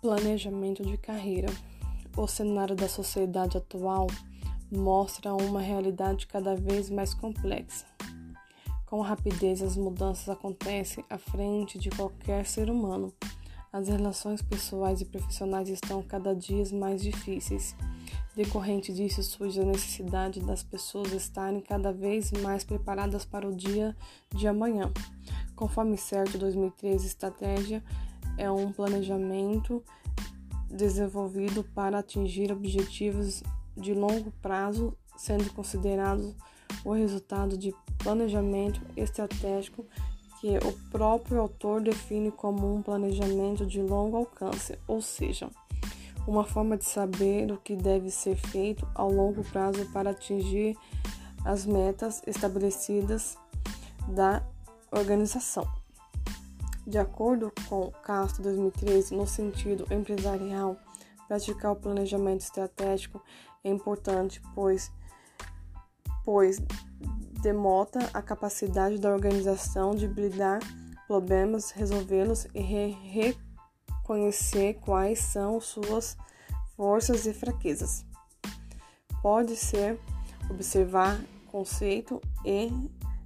Planejamento de carreira. O cenário da sociedade atual mostra uma realidade cada vez mais complexa. Com rapidez, as mudanças acontecem à frente de qualquer ser humano. As relações pessoais e profissionais estão cada dia mais difíceis. Decorrente disso, surge a necessidade das pessoas estarem cada vez mais preparadas para o dia de amanhã. Conforme certo 2013, estratégia é um planejamento desenvolvido para atingir objetivos de longo prazo, sendo considerado o resultado de planejamento estratégico que o próprio autor define como um planejamento de longo alcance, ou seja, uma forma de saber o que deve ser feito ao longo prazo para atingir as metas estabelecidas da organização. De acordo com Castro 2013, no sentido empresarial, praticar o planejamento estratégico é importante, pois, pois demota a capacidade da organização de blindar problemas, resolvê-los e re reconhecer quais são suas forças e fraquezas. Pode ser observar conceito e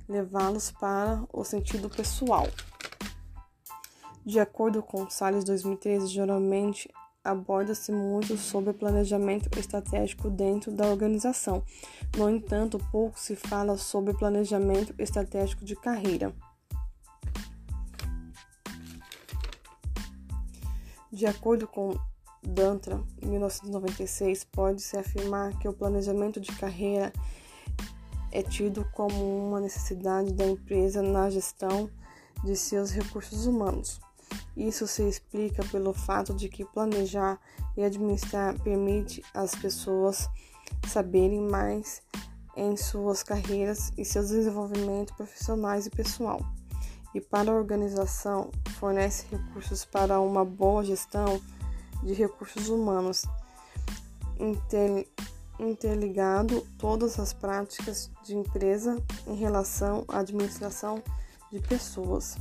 levá-los para o sentido pessoal. De acordo com Salles 2013, geralmente aborda-se muito sobre planejamento estratégico dentro da organização. No entanto, pouco se fala sobre planejamento estratégico de carreira. De acordo com Dantra, em 1996, pode-se afirmar que o planejamento de carreira é tido como uma necessidade da empresa na gestão de seus recursos humanos. Isso se explica pelo fato de que planejar e administrar permite às pessoas saberem mais em suas carreiras e seus desenvolvimentos profissionais e pessoal. E para a organização, fornece recursos para uma boa gestão de recursos humanos, interligado todas as práticas de empresa em relação à administração de pessoas.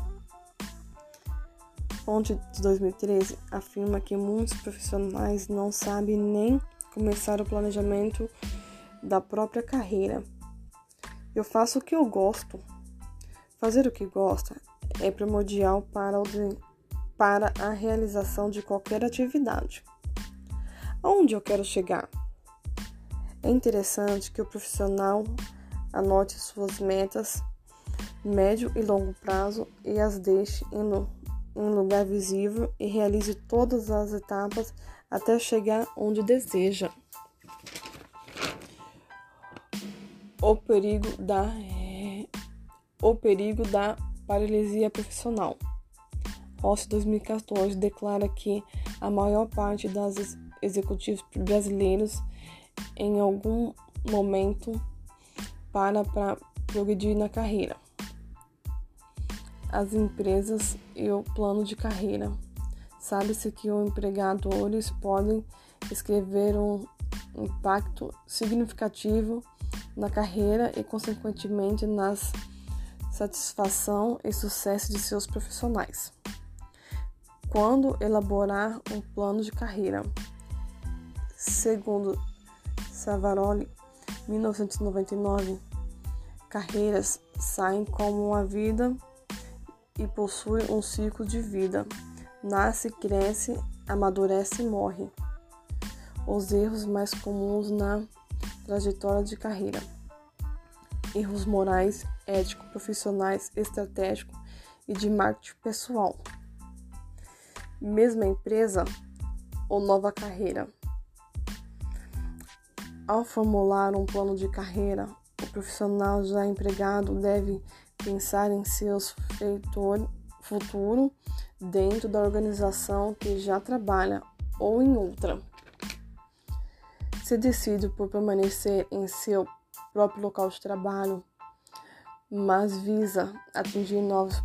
Fonte de 2013 afirma que muitos profissionais não sabem nem começar o planejamento da própria carreira. Eu faço o que eu gosto. Fazer o que gosta é primordial para, o, para a realização de qualquer atividade. Aonde eu quero chegar? É interessante que o profissional anote suas metas médio e longo prazo e as deixe em em lugar visível e realize todas as etapas até chegar onde deseja. O perigo da o perigo da paralisia profissional. Rossi 2014 declara que a maior parte das executivos brasileiros em algum momento para para progredir na carreira as empresas e o plano de carreira. Sabe-se que os empregadores podem escrever um impacto significativo na carreira e, consequentemente, na satisfação e sucesso de seus profissionais. Quando elaborar um plano de carreira? Segundo Savaroli, 1999, carreiras saem como uma vida e possui um ciclo de vida. Nasce, cresce, amadurece e morre. Os erros mais comuns na trajetória de carreira: erros morais, éticos, profissionais, estratégicos e de marketing pessoal. Mesma empresa ou nova carreira? Ao formular um plano de carreira, o profissional já empregado deve pensar em seus feitor futuro dentro da organização que já trabalha ou em outra. Se decide por permanecer em seu próprio local de trabalho, mas visa atingir novos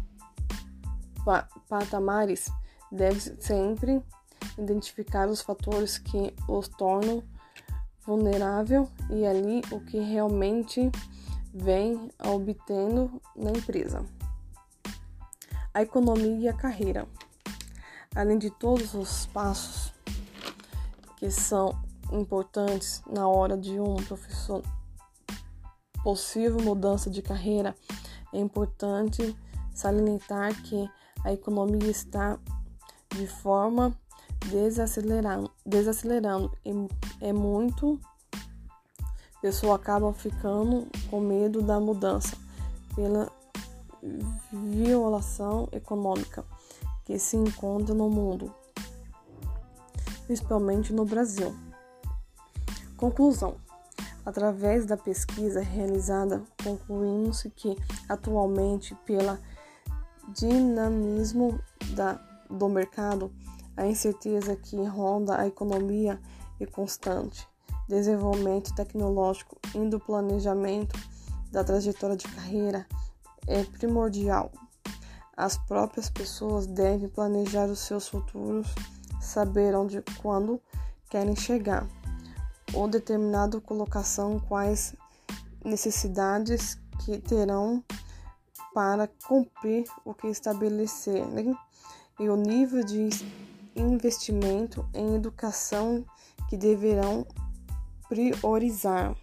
patamares, deve sempre identificar os fatores que os tornam vulnerável e ali o que realmente vem obtendo na empresa. A economia e a carreira. além de todos os passos que são importantes na hora de um professor possível mudança de carreira, é importante salientar que a economia está de forma desacelerando, desacelerando é muito pessoa acaba ficando com medo da mudança pela violação econômica que se encontra no mundo, principalmente no Brasil. Conclusão: através da pesquisa realizada, concluímos que atualmente, pela dinamismo da, do mercado, a incerteza que ronda a economia é constante. Desenvolvimento tecnológico e do planejamento da trajetória de carreira é primordial. As próprias pessoas devem planejar os seus futuros, saber onde quando querem chegar, ou determinada colocação quais necessidades que terão para cumprir o que estabelecerem e o nível de investimento em educação que deverão priorizar.